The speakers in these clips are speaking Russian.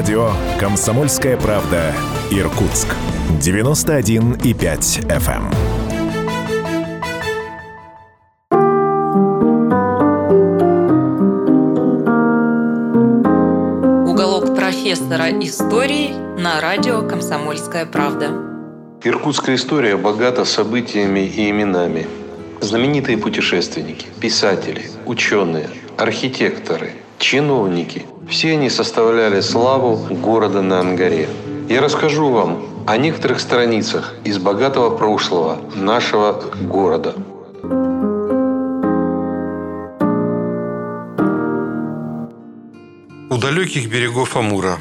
Радио «Комсомольская правда» Иркутск. 91,5 FM. Уголок профессора истории на радио «Комсомольская правда». Иркутская история богата событиями и именами. Знаменитые путешественники, писатели, ученые, архитекторы, чиновники – все они составляли славу города на Ангаре. Я расскажу вам о некоторых страницах из богатого прошлого нашего города. У далеких берегов Амура.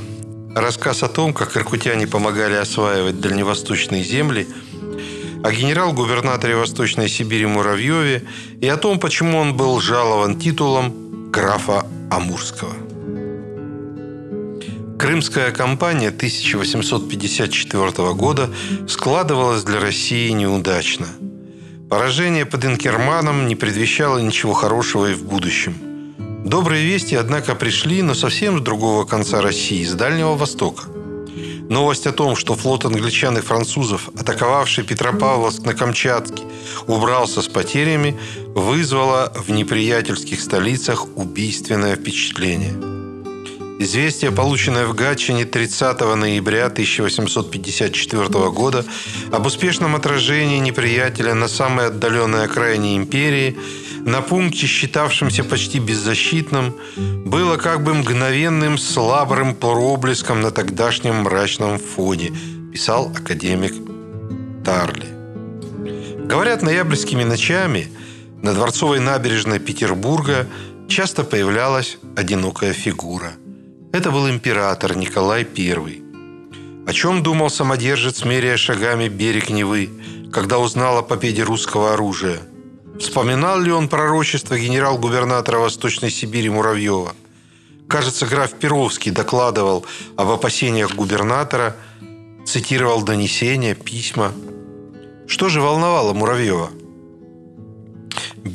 Рассказ о том, как иркутяне помогали осваивать дальневосточные земли, о генерал-губернаторе Восточной Сибири Муравьеве и о том, почему он был жалован титулом графа Амурского. Крымская кампания 1854 года складывалась для России неудачно. Поражение под Инкерманом не предвещало ничего хорошего и в будущем. Добрые вести, однако, пришли, но совсем с другого конца России, с Дальнего Востока. Новость о том, что флот англичан и французов, атаковавший Петропавловск на Камчатке, убрался с потерями, вызвала в неприятельских столицах убийственное впечатление – Известие, полученное в Гатчине 30 ноября 1854 года об успешном отражении неприятеля на самой отдаленной окраине империи, на пункте, считавшемся почти беззащитным, было как бы мгновенным слабым проблеском на тогдашнем мрачном фоне, писал академик Тарли. Говорят, ноябрьскими ночами на Дворцовой набережной Петербурга часто появлялась одинокая фигура – это был император Николай I. О чем думал самодержец, меряя шагами берег Невы, когда узнал о победе русского оружия? Вспоминал ли он пророчество генерал-губернатора Восточной Сибири Муравьева? Кажется, граф Перовский докладывал об опасениях губернатора, цитировал донесения, письма. Что же волновало Муравьева?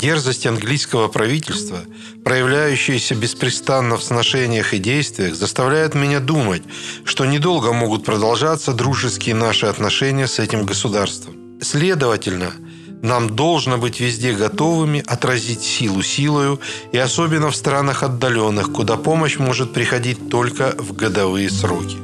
Дерзость английского правительства, проявляющаяся беспрестанно в сношениях и действиях, заставляет меня думать, что недолго могут продолжаться дружеские наши отношения с этим государством. Следовательно, нам должно быть везде готовыми отразить силу силою, и особенно в странах отдаленных, куда помощь может приходить только в годовые сроки.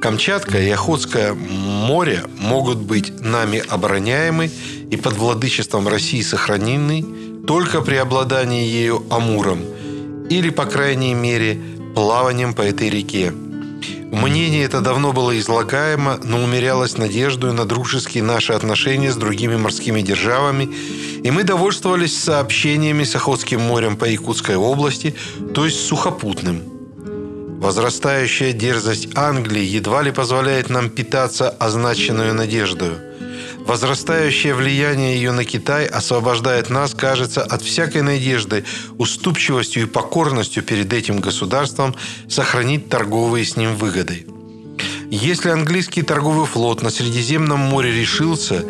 Камчатка и Охотское море могут быть нами обороняемы и под владычеством России сохранены только при обладании ею Амуром или, по крайней мере, плаванием по этой реке. Мнение это давно было излагаемо, но умерялось надеждой на дружеские наши отношения с другими морскими державами, и мы довольствовались сообщениями с Охотским морем по Якутской области, то есть сухопутным – Возрастающая дерзость Англии едва ли позволяет нам питаться означенную надеждою. Возрастающее влияние ее на Китай освобождает нас, кажется, от всякой надежды, уступчивостью и покорностью перед этим государством сохранить торговые с ним выгоды. Если английский торговый флот на Средиземном море решился,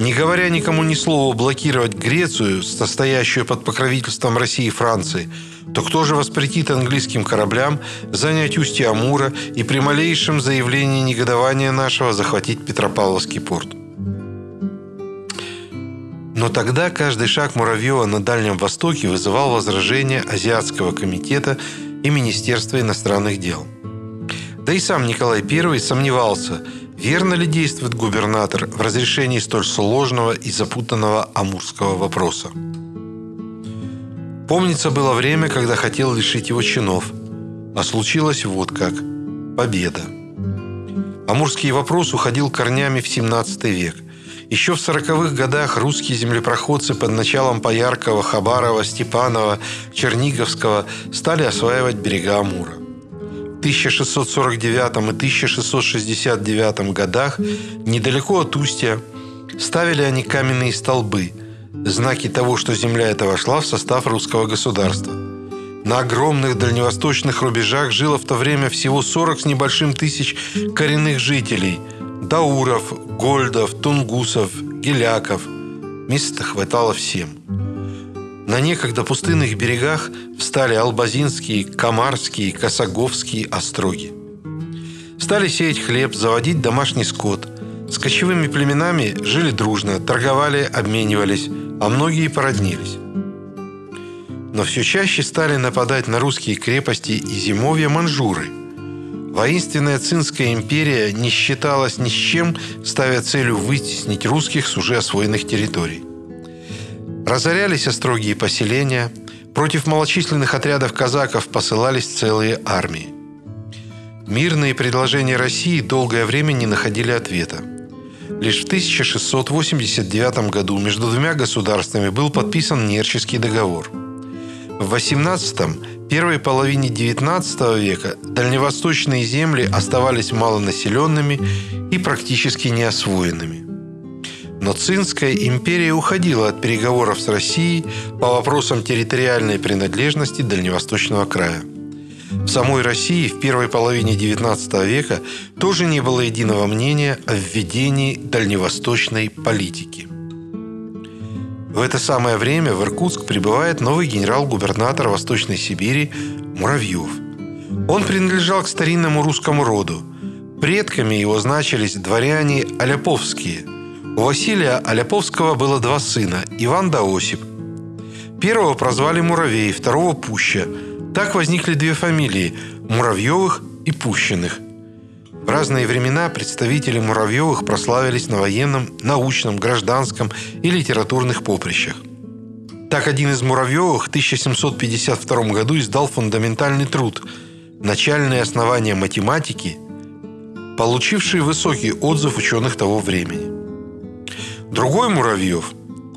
не говоря никому ни слова, блокировать Грецию, состоящую под покровительством России и Франции – то кто же воспретит английским кораблям занять устье Амура и при малейшем заявлении негодования нашего захватить Петропавловский порт? Но тогда каждый шаг Муравьева на Дальнем Востоке вызывал возражения Азиатского комитета и Министерства иностранных дел. Да и сам Николай I сомневался, верно ли действует губернатор в разрешении столь сложного и запутанного амурского вопроса. Помнится, было время, когда хотел лишить его чинов. А случилось вот как. Победа. Амурский вопрос уходил корнями в 17 век. Еще в 40-х годах русские землепроходцы под началом Пояркова, Хабарова, Степанова, Черниговского стали осваивать берега Амура. В 1649 и 1669 годах недалеко от Устья ставили они каменные столбы – знаки того, что земля эта вошла в состав русского государства. На огромных дальневосточных рубежах жило в то время всего 40 с небольшим тысяч коренных жителей – дауров, гольдов, тунгусов, геляков. Места хватало всем. На некогда пустынных берегах встали албазинские, камарские, косоговские остроги. Стали сеять хлеб, заводить домашний скот. С кочевыми племенами жили дружно, торговали, обменивались, а многие породнились. Но все чаще стали нападать на русские крепости и зимовья манжуры. Воинственная Цинская империя не считалась ни с чем, ставя целью вытеснить русских с уже освоенных территорий. Разорялись острогие поселения, против малочисленных отрядов казаков посылались целые армии. Мирные предложения России долгое время не находили ответа. Лишь в 1689 году между двумя государствами был подписан Нерческий договор. В XVIII, первой половине XIX века дальневосточные земли оставались малонаселенными и практически неосвоенными. Но Цинская империя уходила от переговоров с Россией по вопросам территориальной принадлежности Дальневосточного края. В самой России в первой половине XIX века тоже не было единого мнения о введении дальневосточной политики. В это самое время в Иркутск прибывает новый генерал-губернатор Восточной Сибири Муравьев. Он принадлежал к старинному русскому роду. Предками его значились дворяне Аляповские – у Василия Аляповского было два сына – Иван да Осип. Первого прозвали Муравей, второго – Пуща. Так возникли две фамилии – Муравьевых и Пущиных. В разные времена представители Муравьевых прославились на военном, научном, гражданском и литературных поприщах. Так один из Муравьевых в 1752 году издал фундаментальный труд «Начальные основания математики», получивший высокий отзыв ученых того времени – Другой Муравьев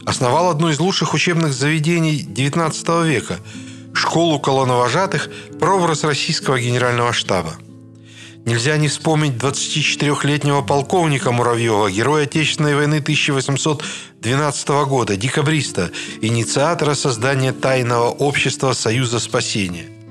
основал одно из лучших учебных заведений XIX века – школу колоновожатых прообраз российского генерального штаба. Нельзя не вспомнить 24-летнего полковника Муравьева, героя Отечественной войны 1812 года, декабриста, инициатора создания тайного общества Союза спасения –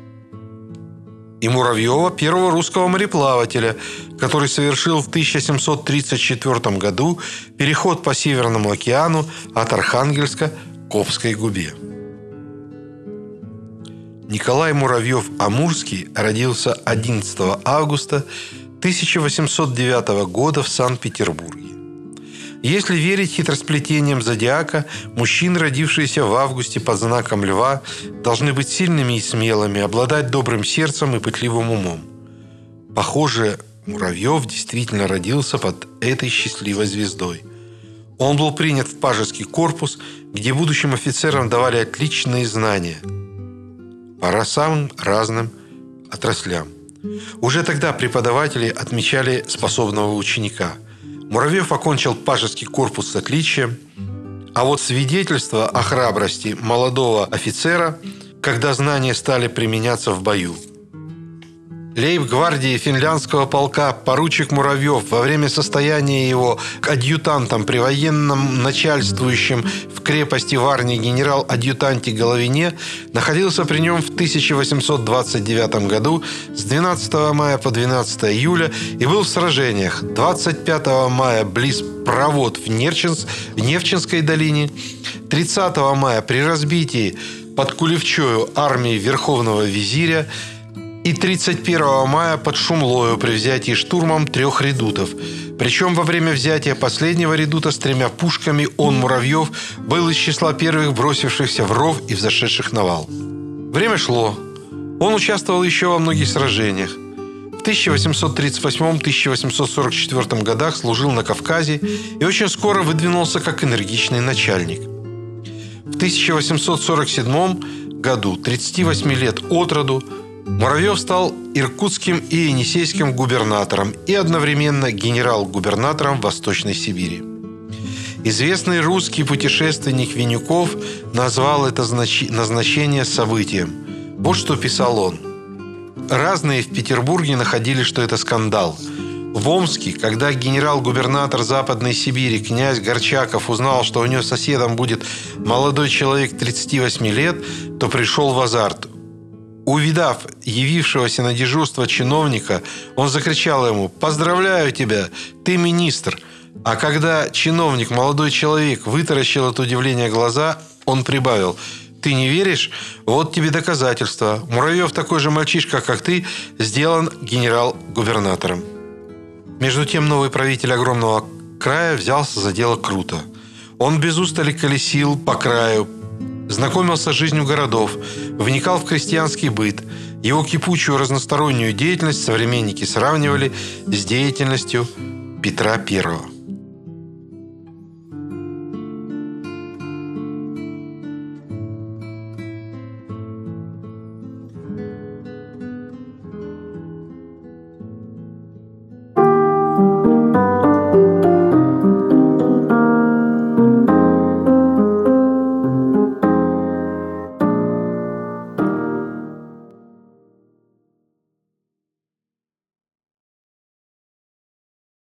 и Муравьева, первого русского мореплавателя, который совершил в 1734 году переход по Северному океану от Архангельска к Обской губе. Николай Муравьев-Амурский родился 11 августа 1809 года в Санкт-Петербурге. Если верить хитросплетениям зодиака, мужчины, родившиеся в августе под знаком льва, должны быть сильными и смелыми, обладать добрым сердцем и пытливым умом. Похоже, Муравьев действительно родился под этой счастливой звездой. Он был принят в пажеский корпус, где будущим офицерам давали отличные знания по самым разным отраслям. Уже тогда преподаватели отмечали способного ученика – Муравьев окончил пажеский корпус с отличием, а вот свидетельство о храбрости молодого офицера, когда знания стали применяться в бою – лейб-гвардии финляндского полка поручик Муравьев во время состояния его к адъютантам при военном начальствующем в крепости Варни генерал-адъютанте Головине находился при нем в 1829 году с 12 мая по 12 июля и был в сражениях. 25 мая близ Провод в, Нерчинс, в Невчинской долине, 30 мая при разбитии под Кулевчою армии Верховного визиря и 31 мая под Шумлою при взятии штурмом трех редутов. Причем во время взятия последнего редута с тремя пушками он, Муравьев, был из числа первых бросившихся в ров и взошедших на вал. Время шло. Он участвовал еще во многих сражениях. В 1838-1844 годах служил на Кавказе и очень скоро выдвинулся как энергичный начальник. В 1847 году, 38 лет от роду, Муравьев стал иркутским и енисейским губернатором и одновременно генерал-губернатором Восточной Сибири. Известный русский путешественник Винюков назвал это назначение событием. Вот что писал он. Разные в Петербурге находили, что это скандал. В Омске, когда генерал-губернатор Западной Сибири князь Горчаков узнал, что у него соседом будет молодой человек 38 лет, то пришел в азарт. Увидав явившегося на дежурство чиновника, он закричал ему «Поздравляю тебя, ты министр!» А когда чиновник, молодой человек, вытаращил от удивления глаза, он прибавил «Ты не веришь? Вот тебе доказательство. Муравьев такой же мальчишка, как ты, сделан генерал-губернатором». Между тем новый правитель огромного края взялся за дело круто. Он без устали колесил по краю, знакомился с жизнью городов, вникал в крестьянский быт. Его кипучую разностороннюю деятельность современники сравнивали с деятельностью Петра Первого.